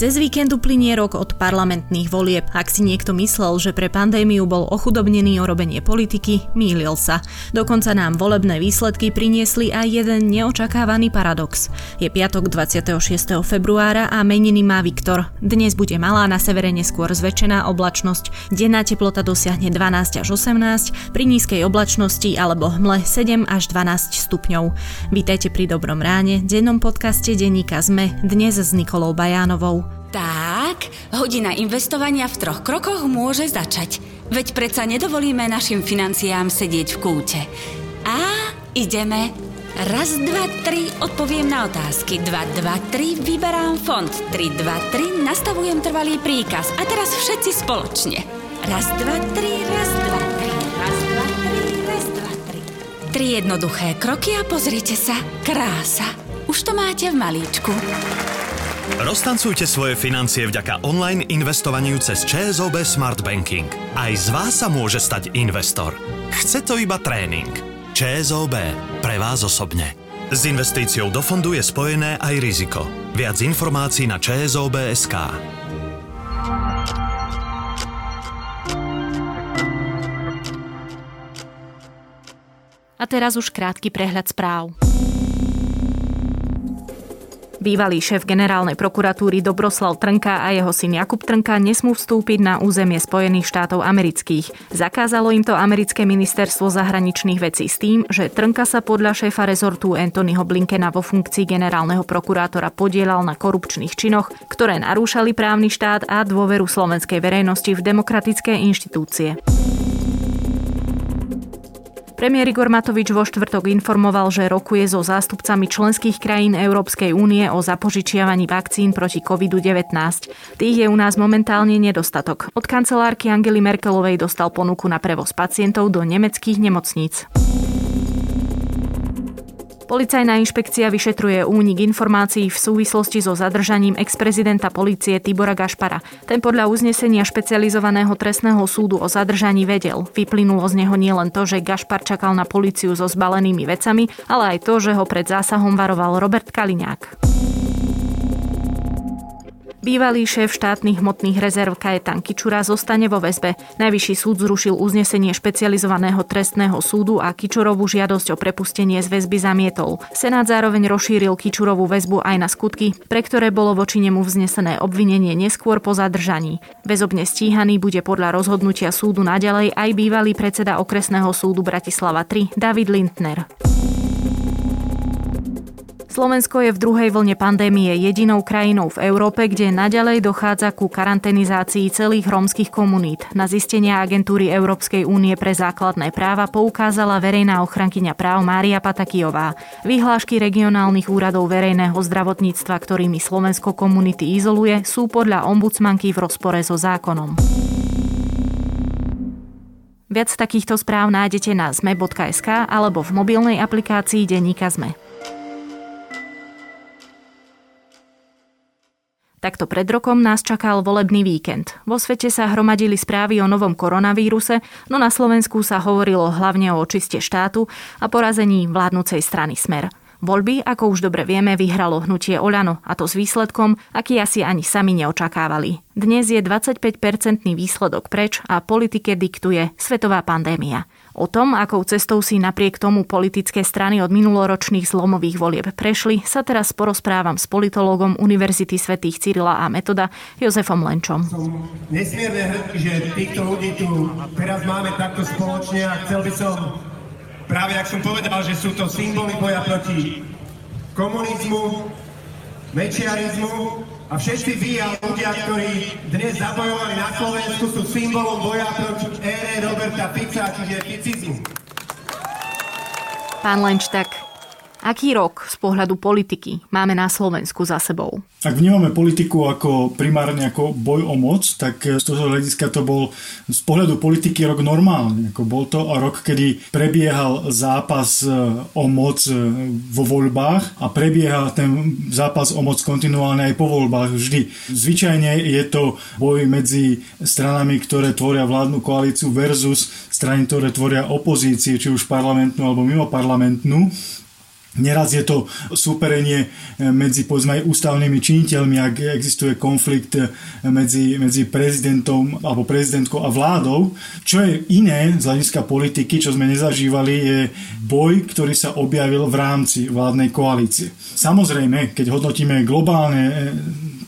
Cez víkend uplynie rok od parlamentných volieb. Ak si niekto myslel, že pre pandémiu bol ochudobnený o robenie politiky, mýlil sa. Dokonca nám volebné výsledky priniesli aj jeden neočakávaný paradox. Je piatok 26. februára a meniny má Viktor. Dnes bude malá na severe neskôr zväčšená oblačnosť. Denná teplota dosiahne 12 až 18, pri nízkej oblačnosti alebo hmle 7 až 12 stupňov. Vítajte pri Dobrom ráne, dennom podcaste denníka ZME, dnes s Nikolou Bajánovou. Tak, hodina investovania v troch krokoch môže začať. Veď predsa nedovolíme našim financiám sedieť v kúte. A ideme. Raz, dva, tri, odpoviem na otázky. Dva, dva, tri, vyberám fond. Tri, dva, tri, nastavujem trvalý príkaz. A teraz všetci spoločne. Raz, dva, tri, raz, dva, tri, raz, dva, tri, raz, dva, tri. Tri jednoduché kroky a pozrite sa. Krása. Už to máte v malíčku. Roztancujte svoje financie vďaka online investovaniu cez ČSOB Smart Banking. Aj z vás sa môže stať investor. Chce to iba tréning. ČSOB. Pre vás osobne. S investíciou do fondu je spojené aj riziko. Viac informácií na ČSOB.sk. A teraz už krátky prehľad správ. Bývalý šéf generálnej prokuratúry Dobroslav Trnka a jeho syn Jakub Trnka nesmú vstúpiť na územie Spojených štátov amerických. Zakázalo im to americké ministerstvo zahraničných vecí s tým, že Trnka sa podľa šéfa rezortu Anthonyho Blinkena vo funkcii generálneho prokurátora podielal na korupčných činoch, ktoré narúšali právny štát a dôveru slovenskej verejnosti v demokratické inštitúcie. Premiér Igor Matovič vo štvrtok informoval, že rokuje so zástupcami členských krajín Európskej únie o zapožičiavaní vakcín proti COVID-19. Tých je u nás momentálne nedostatok. Od kancelárky Angely Merkelovej dostal ponuku na prevoz pacientov do nemeckých nemocníc. Policajná inšpekcia vyšetruje únik informácií v súvislosti so zadržaním ex-prezidenta policie Tibora Gašpara. Ten podľa uznesenia špecializovaného trestného súdu o zadržaní vedel. Vyplynulo z neho nielen to, že Gašpar čakal na policiu so zbalenými vecami, ale aj to, že ho pred zásahom varoval Robert Kaliňák. Bývalý šéf štátnych hmotných rezerv Kajetan Kičura zostane vo väzbe. Najvyšší súd zrušil uznesenie špecializovaného trestného súdu a Kičurovú žiadosť o prepustenie z väzby zamietol. Senát zároveň rozšíril Kičurovú väzbu aj na skutky, pre ktoré bolo voči nemu vznesené obvinenie neskôr po zadržaní. Väzobne stíhaný bude podľa rozhodnutia súdu naďalej aj bývalý predseda okresného súdu Bratislava 3 David Lindner. Slovensko je v druhej vlne pandémie jedinou krajinou v Európe, kde naďalej dochádza ku karantenizácii celých rómskych komunít. Na zistenia agentúry Európskej únie pre základné práva poukázala verejná ochrankyňa práv Mária Patakijová. Vyhlášky regionálnych úradov verejného zdravotníctva, ktorými Slovensko komunity izoluje, sú podľa ombudsmanky v rozpore so zákonom. Viac takýchto správ nájdete na zme.sk alebo v mobilnej aplikácii Deníka Zme. Takto pred rokom nás čakal volebný víkend. Vo svete sa hromadili správy o novom koronavíruse, no na Slovensku sa hovorilo hlavne o očiste štátu a porazení vládnucej strany Smer. Voľby, ako už dobre vieme, vyhralo hnutie Oľano a to s výsledkom, aký asi ani sami neočakávali. Dnes je 25-percentný výsledok preč a politike diktuje svetová pandémia. O tom, akou cestou si napriek tomu politické strany od minuloročných zlomových volieb prešli, sa teraz porozprávam s politológom Univerzity svätých Cyrila a Metoda Jozefom Lenčom. Som nesmierne hrdý, že týchto ľudí tu teraz máme takto spoločne a chcel by som, práve ak som povedal, že sú to symboly boja proti komunizmu, mečiarizmu, a všetci vy a ľudia, ktorí dnes zabojovali na Slovensku, sú symbolom boja proti ére Roberta Fica, čiže ficizmu. Pán Lenč, tak Aký rok z pohľadu politiky máme na Slovensku za sebou? Ak vnímame politiku ako primárne ako boj o moc, tak z toho hľadiska to bol z pohľadu politiky rok normálny. Ako bol to rok, kedy prebiehal zápas e, o moc e, vo voľbách a prebiehal ten zápas o moc kontinuálne aj po voľbách vždy. Zvyčajne je to boj medzi stranami, ktoré tvoria vládnu koalíciu versus strany, ktoré tvoria opozície, či už parlamentnú alebo mimo parlamentnú. Neraz je to súperenie medzi povedzme aj ústavnými činiteľmi, ak existuje konflikt medzi, medzi prezidentom alebo prezidentkou a vládou. Čo je iné z hľadiska politiky, čo sme nezažívali, je boj, ktorý sa objavil v rámci vládnej koalície. Samozrejme, keď hodnotíme globálne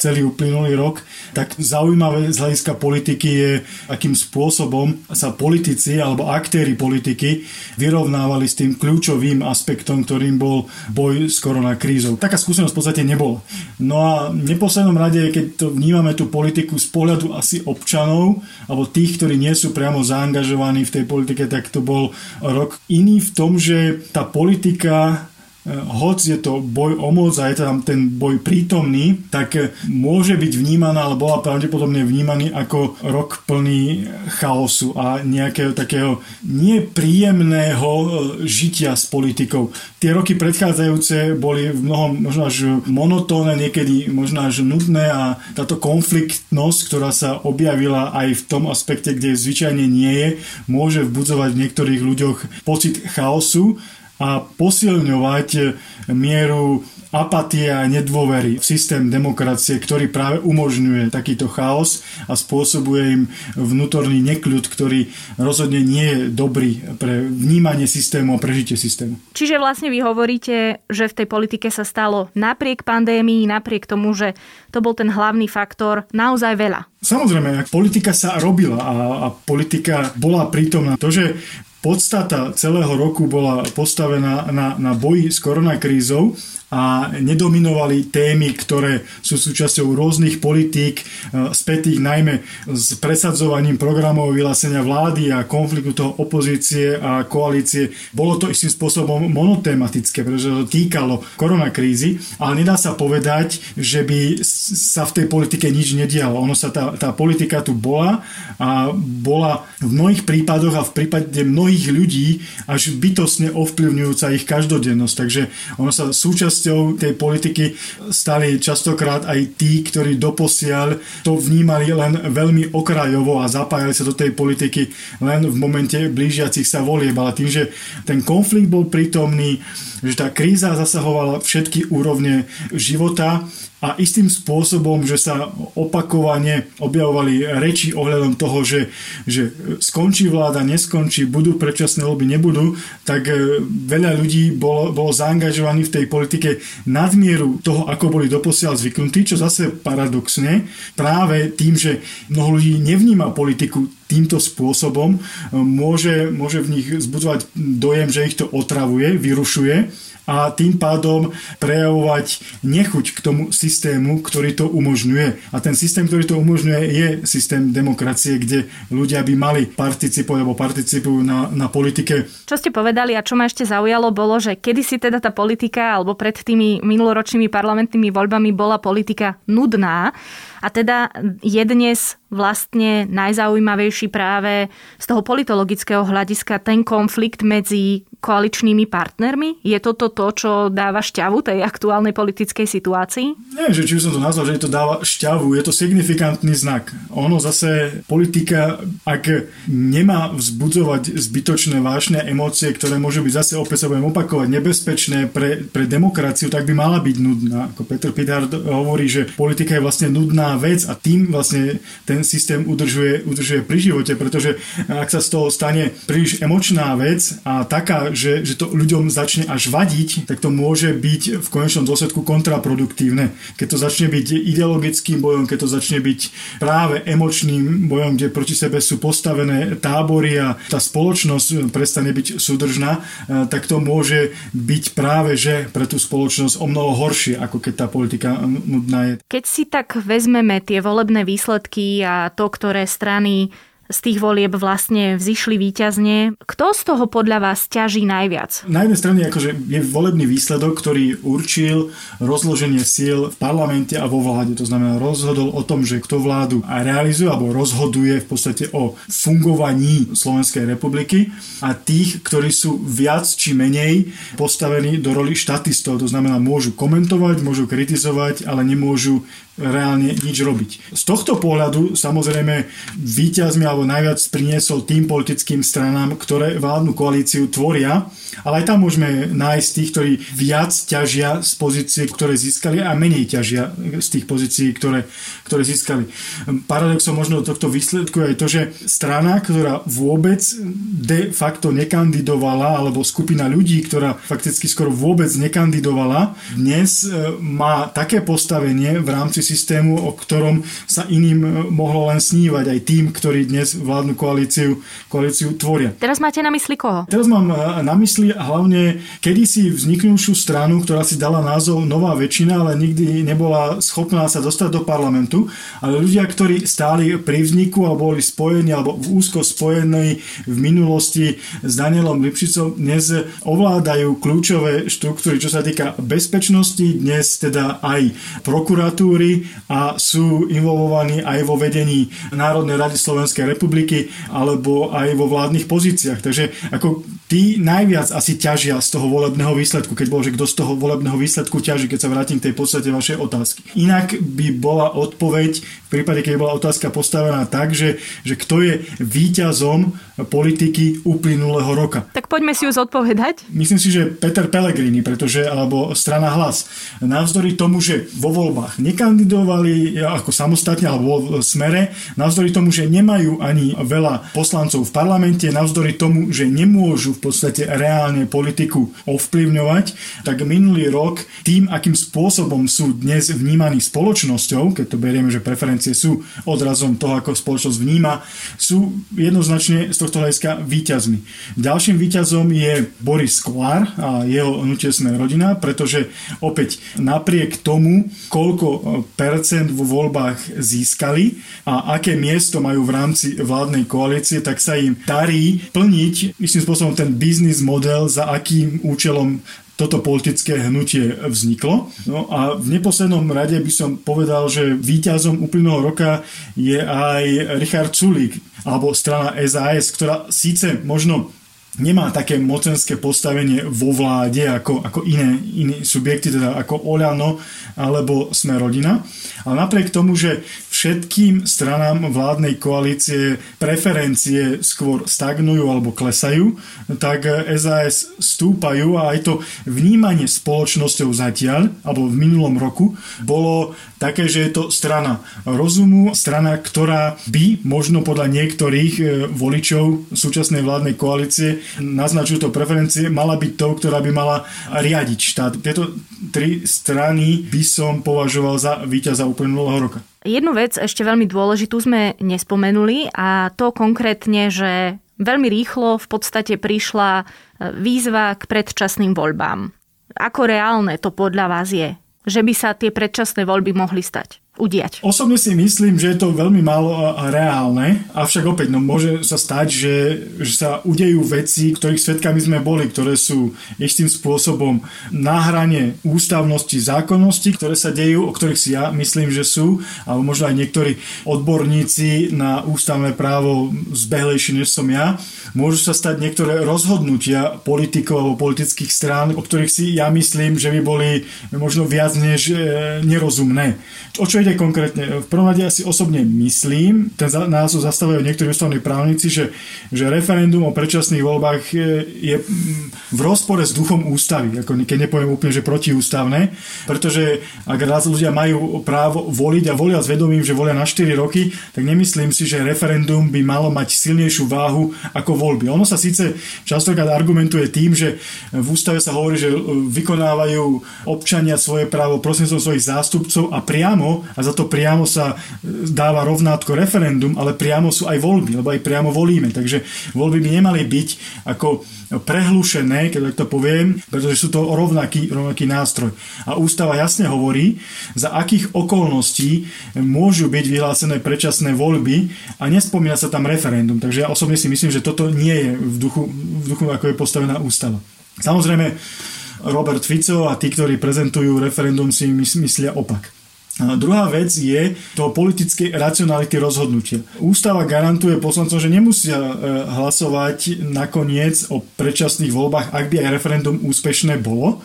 celý uplynulý rok, tak zaujímavé z hľadiska politiky je, akým spôsobom sa politici alebo aktéry politiky vyrovnávali s tým kľúčovým aspektom, ktorým bol boj s koronakrízou. Taká skúsenosť v podstate nebola. No a v neposlednom rade, keď to vnímame tú politiku z pohľadu asi občanov, alebo tých, ktorí nie sú priamo zaangažovaní v tej politike, tak to bol rok iný v tom, že tá politika hoc je to boj o moc a je tam ten boj prítomný, tak eh, môže byť vnímaná, ale bola pravdepodobne vnímaný ako rok plný chaosu a nejakého takého nepríjemného eh, žitia s politikou. Tie roky predchádzajúce boli v mnohom možno až monotónne, niekedy možno až nudné a táto konfliktnosť, ktorá sa objavila aj v tom aspekte, kde zvyčajne nie je, môže vbudzovať v niektorých ľuďoch pocit chaosu a posilňovať mieru apatie a nedôvery v systém demokracie, ktorý práve umožňuje takýto chaos a spôsobuje im vnútorný nekľud, ktorý rozhodne nie je dobrý pre vnímanie systému a prežitie systému. Čiže vlastne vy hovoríte, že v tej politike sa stalo napriek pandémii, napriek tomu, že to bol ten hlavný faktor, naozaj veľa. Samozrejme, politika sa robila a, a politika bola prítomná. To, že podstata celého roku bola postavená na, na boji s koronakrízou a nedominovali témy, ktoré sú súčasťou rôznych politík, e, spätých najmä s presadzovaním programov vyhlásenia vlády a konfliktu toho opozície a koalície. Bolo to istým spôsobom monotematické, pretože to týkalo koronakrízy, ale nedá sa povedať, že by sa v tej politike nič nedialo. Ono sa tá, tá politika tu bola a bola v mnohých prípadoch a v prípade mnohých ľudí až bytosne ovplyvňujúca ich každodennosť. Takže ono sa súčasť súčasťou tej politiky stali častokrát aj tí, ktorí doposiaľ to vnímali len veľmi okrajovo a zapájali sa do tej politiky len v momente blížiacich sa volieb. Ale tým, že ten konflikt bol prítomný, že tá kríza zasahovala všetky úrovne života, a istým spôsobom, že sa opakovane objavovali reči ohľadom toho, že, že skončí vláda, neskončí, budú predčasné voľby, nebudú, tak e, veľa ľudí bolo, bolo zaangažovaní v tej politike nadmieru toho, ako boli doposiaľ zvyknutí, čo zase paradoxne práve tým, že mnoho ľudí nevníma politiku týmto spôsobom, e, môže, môže v nich zbudzovať dojem, že ich to otravuje, vyrušuje a tým pádom prejavovať nechuť k tomu systému, ktorý to umožňuje. A ten systém, ktorý to umožňuje, je systém demokracie, kde ľudia by mali participovať alebo participujú na, na politike. Čo ste povedali a čo ma ešte zaujalo, bolo, že kedysi teda tá politika alebo pred tými minuloročnými parlamentnými voľbami bola politika nudná a teda je dnes vlastne najzaujímavejší práve z toho politologického hľadiska ten konflikt medzi koaličnými partnermi? Je toto to, čo dáva šťavu tej aktuálnej politickej situácii? Nie, že či som to nazval, že to dáva šťavu, je to signifikantný znak. Ono zase politika, ak nemá vzbudzovať zbytočné vážne emócie, ktoré môžu byť zase opäť sa budem opakovať, nebezpečné pre, pre demokraciu, tak by mala byť nudná. Ako Peter Pithard hovorí, že politika je vlastne nudná vec a tým vlastne ten systém udržuje, udržuje pri živote, pretože ak sa z toho stane príliš emočná vec a taká, že, že to ľuďom začne až vadiť, tak to môže byť v konečnom dôsledku kontraproduktívne. Keď to začne byť ideologickým bojom, keď to začne byť práve emočným bojom, kde proti sebe sú postavené tábory a tá spoločnosť prestane byť súdržná, eh, tak to môže byť práve že pre tú spoločnosť o mnoho horšie, ako keď tá politika nudná je. Keď si tak vezmeme tie volebné výsledky a to, ktoré strany z tých volieb vlastne vzýšli výťazne. Kto z toho podľa vás ťaží najviac? Na jednej strane akože je volebný výsledok, ktorý určil rozloženie síl v parlamente a vo vláde. To znamená, rozhodol o tom, že kto vládu realizuje alebo rozhoduje v podstate o fungovaní Slovenskej republiky a tých, ktorí sú viac či menej postavení do roli štatistov. To znamená, môžu komentovať, môžu kritizovať, ale nemôžu reálne nič robiť. Z tohto pohľadu samozrejme víťazmi alebo najviac priniesol tým politickým stranám, ktoré vládnu koalíciu tvoria. Ale aj tam môžeme nájsť tých, ktorí viac ťažia z pozície, ktoré získali a menej ťažia z tých pozícií, ktoré, ktoré získali. Paradoxom možno tohto výsledku je aj to, že strana, ktorá vôbec de facto nekandidovala, alebo skupina ľudí, ktorá fakticky skoro vôbec nekandidovala, dnes e, má také postavenie v rámci systému, o ktorom sa iným e, mohlo len snívať aj tým, ktorí dnes vládnu koalíciu, koalíciu tvoria. Teraz máte na mysli koho? Teraz mám e, na mysli hlavne kedysi vzniknúšiu stranu, ktorá si dala názov Nová väčšina, ale nikdy nebola schopná sa dostať do parlamentu. Ale ľudia, ktorí stáli pri vzniku alebo boli spojení alebo v úzko spojení v minulosti s Danielom Lipšicom, dnes ovládajú kľúčové štruktúry, čo sa týka bezpečnosti, dnes teda aj prokuratúry a sú involvovaní aj vo vedení Národnej rady Slovenskej republiky alebo aj vo vládnych pozíciách. Takže ako tí najviac asi ťažia z toho volebného výsledku, keď bolo, že kto z toho volebného výsledku ťaží, keď sa vrátim k tej podstate vašej otázky. Inak by bola odpoveď v prípade, keď bola otázka postavená tak, že, že kto je víťazom politiky uplynulého roka. Tak poďme si ju zodpovedať. Myslím si, že Peter Pellegrini, pretože, alebo strana hlas, navzdory tomu, že vo voľbách nekandidovali ako samostatne alebo v smere, navzdory tomu, že nemajú ani veľa poslancov v parlamente, navzdory tomu, že nemôžu v podstate reálne politiku ovplyvňovať, tak minulý rok tým, akým spôsobom sú dnes vnímaní spoločnosťou, keď to berieme, že preferencie sú odrazom toho, ako spoločnosť vníma, sú jednoznačne z tohto hľadiska výťazmi. Ďalším výťazom je Boris Kolár a jeho hnutie Sme rodina, pretože opäť napriek tomu, koľko e, percent vo voľbách získali a aké miesto majú v rámci vládnej koalície, tak sa im darí plniť istým spôsobom ten biznis model, za akým účelom toto politické hnutie vzniklo. No a v neposlednom rade by som povedal, že víťazom uplynulého roka je aj Richard Sulík, alebo strana SAS, ktorá síce možno nemá také mocenské postavenie vo vláde ako, ako iné, iné subjekty, teda ako Oľano alebo Sme rodina. Ale napriek tomu, že všetkým stranám vládnej koalície preferencie skôr stagnujú alebo klesajú, tak SAS stúpajú a aj to vnímanie spoločnosťou zatiaľ, alebo v minulom roku, bolo také, že je to strana rozumu, strana, ktorá by možno podľa niektorých e, voličov súčasnej vládnej koalície naznačujú to preferencie, mala byť tou, ktorá by mala riadiť štát. Tieto tri strany by som považoval za víťaza uplynulého roka. Jednu vec ešte veľmi dôležitú sme nespomenuli a to konkrétne, že veľmi rýchlo v podstate prišla e, výzva k predčasným voľbám. Ako reálne to podľa vás je? Že by sa tie predčasné voľby mohli stať? Udiať. Osobne si myslím, že je to veľmi málo reálne, avšak opäť no, môže sa stať, že, že sa udejú veci, ktorých svetkami sme boli, ktoré sú istým spôsobom na hrane ústavnosti, zákonnosti, ktoré sa dejú, o ktorých si ja myslím, že sú, alebo možno aj niektorí odborníci na ústavné právo zbehlejší než som ja. Môžu sa stať niektoré rozhodnutia politikov alebo politických strán, o ktorých si ja myslím, že by boli možno viac než e, nerozumné. O čo ide konkrétne? V prvom rade asi osobne myslím, ten názov zastavujú niektorí ústavní právnici, že, že referendum o predčasných voľbách je v rozpore s duchom ústavy, ako keď nepoviem úplne, že protiústavné, pretože ak raz ľudia majú právo voliť a volia s vedomím, že volia na 4 roky, tak nemyslím si, že referendum by malo mať silnejšiu váhu ako voľby. Ono sa síce častokrát argumentuje tým, že v ústave sa hovorí, že vykonávajú občania svoje právo prostredníctvom svojich zástupcov a priamo a za to priamo sa dáva rovnátko referendum, ale priamo sú aj voľby, lebo aj priamo volíme. Takže voľby by nemali byť ako prehlušené, keď to poviem, pretože sú to rovnaký, rovnaký nástroj. A ústava jasne hovorí, za akých okolností môžu byť vyhlásené predčasné voľby a nespomína sa tam referendum. Takže ja osobne si myslím, že toto nie je v duchu, v duchu ako je postavená ústava. Samozrejme, Robert Fico a tí, ktorí prezentujú referendum, si myslia opak. A druhá vec je to politické racionality rozhodnutia. Ústava garantuje poslancom, že nemusia e, hlasovať nakoniec o predčasných voľbách, ak by aj referendum úspešné bolo.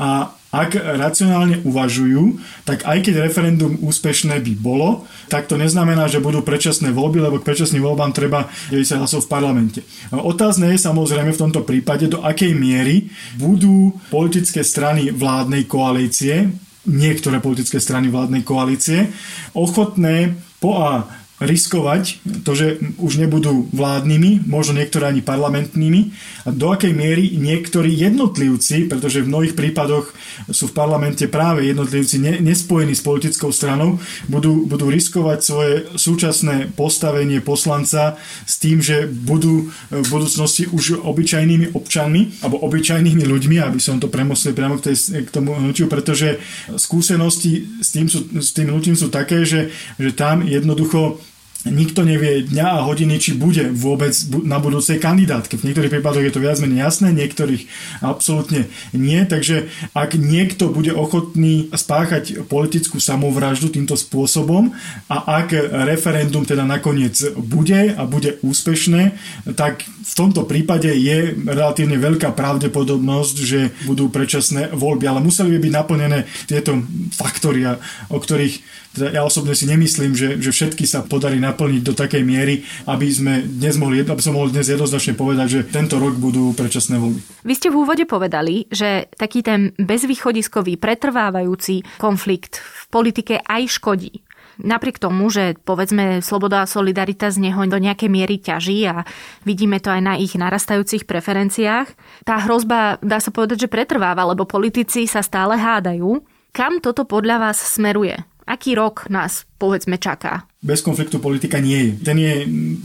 A Ak racionálne uvažujú, tak aj keď referendum úspešné by bolo, tak to neznamená, že budú predčasné voľby, lebo k predčasným voľbám treba 90 hlasov v parlamente. Otázne je samozrejme v tomto prípade, do akej miery budú politické strany vládnej koalície, niektoré politické strany vládnej koalície, ochotné po A riskovať to, že už nebudú vládnymi, možno niektoré ani parlamentnými. A do akej miery niektorí jednotlivci, pretože v mnohých prípadoch sú v parlamente práve jednotlivci ne, nespojení s politickou stranou, budú, budú riskovať svoje súčasné postavenie poslanca s tým, že budú v budúcnosti už obyčajnými občanmi alebo obyčajnými ľuďmi, aby som to premostil priamo k, tej, k tomu hnutiu, pretože skúsenosti s tým, sú, s tým hnutím sú také, že, že tam jednoducho nikto nevie dňa a hodiny, či bude vôbec na budúcej kandidátke. V niektorých prípadoch je to viac menej jasné, niektorých absolútne nie. Takže ak niekto bude ochotný spáchať politickú samovraždu týmto spôsobom a ak referendum teda nakoniec bude a bude úspešné, tak v tomto prípade je relatívne veľká pravdepodobnosť, že budú predčasné voľby. Ale museli by byť naplnené tieto faktory, o ktorých teda ja osobne si nemyslím, že, že všetky sa podarí naplniť do takej miery, aby sme dnes mohli, aby som mohol dnes jednoznačne povedať, že tento rok budú predčasné voľby. Vy ste v úvode povedali, že taký ten bezvýchodiskový pretrvávajúci konflikt v politike aj škodí. Napriek tomu, že povedzme sloboda a solidarita z neho do nejakej miery ťaží a vidíme to aj na ich narastajúcich preferenciách, tá hrozba dá sa povedať, že pretrváva, lebo politici sa stále hádajú. Kam toto podľa vás smeruje? Aký rok nás, povedzme, čaká? Bez konfliktu politika nie je. Ten je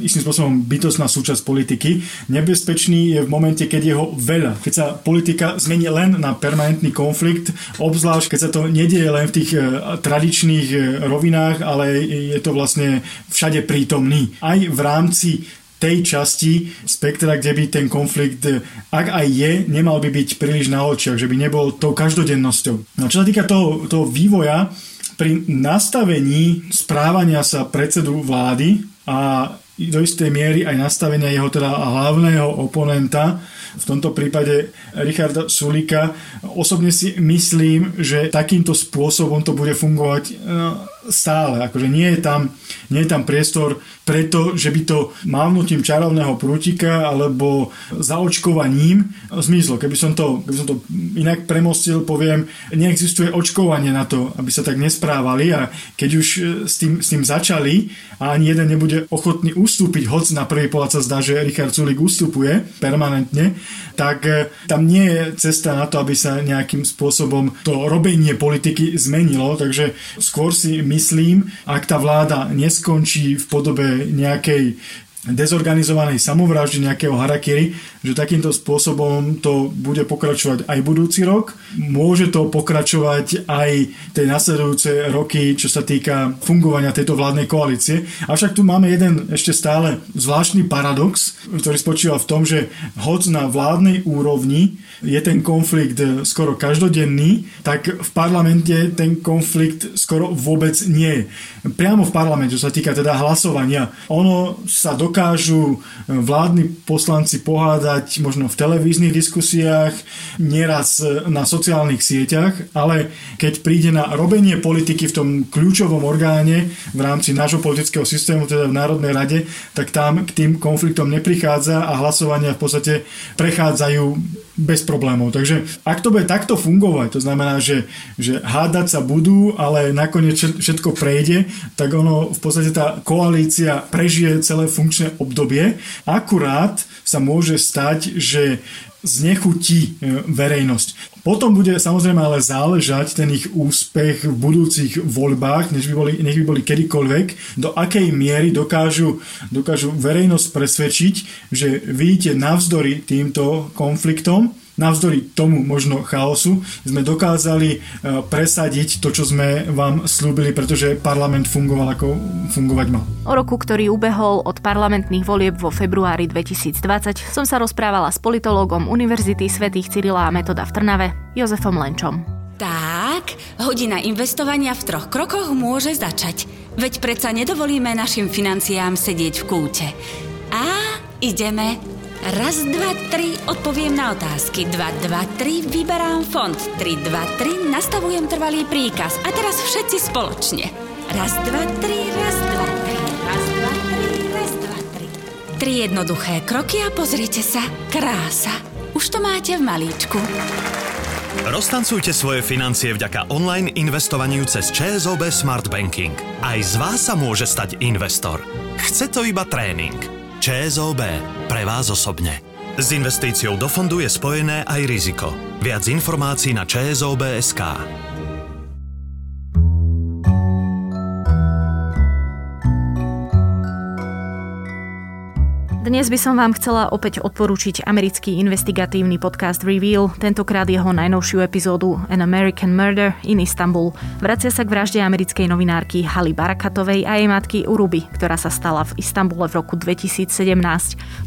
istým spôsobom bytostná súčasť politiky. Nebezpečný je v momente, keď je ho veľa. Keď sa politika zmení len na permanentný konflikt, obzvlášť keď sa to nedieje len v tých e, tradičných e, rovinách, ale je to vlastne všade prítomný. Aj v rámci tej časti spektra, kde by ten konflikt, e, ak aj je, nemal by byť príliš na očiach, že by nebol tou každodennosťou. No čo sa týka toho, toho vývoja, pri nastavení správania sa predsedu vlády a do istej miery aj nastavenia jeho teda hlavného oponenta, v tomto prípade Richarda Sulika. Osobne si myslím, že takýmto spôsobom to bude fungovať no, stále. Akože nie je tam, nie je tam priestor preto, že by to mávnutím čarovného prútika alebo zaočkovaním zmizlo. Keby som, to, keby som to inak premostil, poviem, neexistuje očkovanie na to, aby sa tak nesprávali a keď už e, s tým, s tým začali a ani jeden nebude ochotný ustúpiť, hoď na prvý pohľad sa zdá, že Richard Sulik ustupuje permanentne, tak e, tam nie je cesta na to, aby sa nejakým spôsobom to robenie politiky zmenilo, takže skôr si my myslím, ak tá vláda neskončí v podobe nejakej dezorganizovanej samovraždy nejakého harakiri, že takýmto spôsobom to bude pokračovať aj budúci rok. Môže to pokračovať aj tej nasledujúce roky, čo sa týka fungovania tejto vládnej koalície. Avšak tu máme jeden ešte stále zvláštny paradox, ktorý spočíva v tom, že hoď na vládnej úrovni je ten konflikt skoro každodenný, tak v parlamente ten konflikt skoro vôbec nie je. Priamo v parlamente, čo sa týka teda hlasovania, ono sa dokážu vládni poslanci pohádať možno v televíznych diskusiách, nieraz na sociálnych sieťach, ale keď príde na robenie politiky v tom kľúčovom orgáne v rámci nášho politického systému, teda v Národnej rade, tak tam k tým konfliktom neprichádza a hlasovania v podstate prechádzajú bez problémov. Takže ak to bude takto fungovať, to znamená, že, že hádať sa budú, ale nakoniec všetko prejde, tak ono v podstate tá koalícia prežije celé funkčné obdobie. Akurát sa môže stať, že znechutí e, verejnosť. Potom bude samozrejme ale záležať ten ich úspech v budúcich voľbách, než by boli, nech by boli kedykoľvek, do akej miery dokážu, dokážu verejnosť presvedčiť, že vidíte navzdory týmto konfliktom, navzdory tomu možno chaosu sme dokázali e, presadiť to, čo sme vám slúbili, pretože parlament fungoval ako fungovať mal. O roku, ktorý ubehol od parlamentných volieb vo februári 2020, som sa rozprávala s politológom Univerzity svätých Cyrila a Metoda v Trnave, Jozefom Lenčom. Tak, hodina investovania v troch krokoch môže začať. Veď predsa nedovolíme našim financiám sedieť v kúte. A ideme Raz, dva, tri, odpoviem na otázky. Dva, dva, tri, vyberám fond. Tri, dva, tri, nastavujem trvalý príkaz. A teraz všetci spoločne. Raz, dva, tri, raz, dva, tri, raz, dva, tri, raz, dva, tri. Tri jednoduché kroky a pozrite sa. Krása. Už to máte v malíčku. Roztancujte svoje financie vďaka online investovaniu cez ČSOB Smart Banking. Aj z vás sa môže stať investor. Chce to iba tréning. ČSOB. Pre vás osobne. S investíciou do fondu je spojené aj riziko. Viac informácií na čsob.sk. Dnes by som vám chcela opäť odporúčiť americký investigatívny podcast Reveal, tentokrát jeho najnovšiu epizódu An American Murder in Istanbul. Vracia sa k vražde americkej novinárky Hali Barakatovej a jej matky Uruby, ktorá sa stala v Istambule v roku 2017.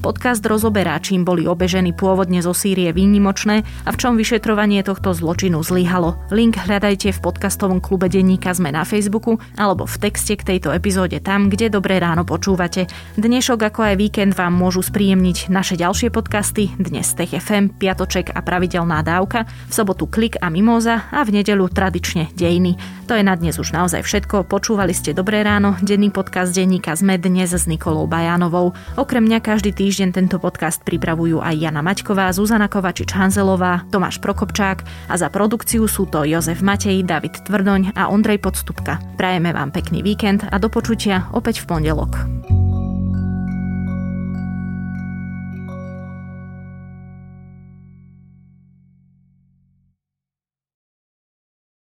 Podcast rozoberá, čím boli obežení pôvodne zo Sýrie výnimočné a v čom vyšetrovanie tohto zločinu zlyhalo. Link hľadajte v podcastovom klube Denníka sme na Facebooku alebo v texte k tejto epizóde tam, kde Dobré ráno počúvate. Dnešok ako aj víkend vám vám môžu spríjemniť naše ďalšie podcasty, dnes Tech FM, Piatoček a pravidelná dávka, v sobotu Klik a Mimoza a v nedeľu tradične Dejiny. To je na dnes už naozaj všetko. Počúvali ste Dobré ráno, denný podcast denníka sme dnes s Nikolou Bajánovou. Okrem mňa každý týždeň tento podcast pripravujú aj Jana Maťková, Zuzana Kovačič-Hanzelová, Tomáš Prokopčák a za produkciu sú to Jozef Matej, David Tvrdoň a Ondrej Podstupka. Prajeme vám pekný víkend a do počutia opäť v pondelok.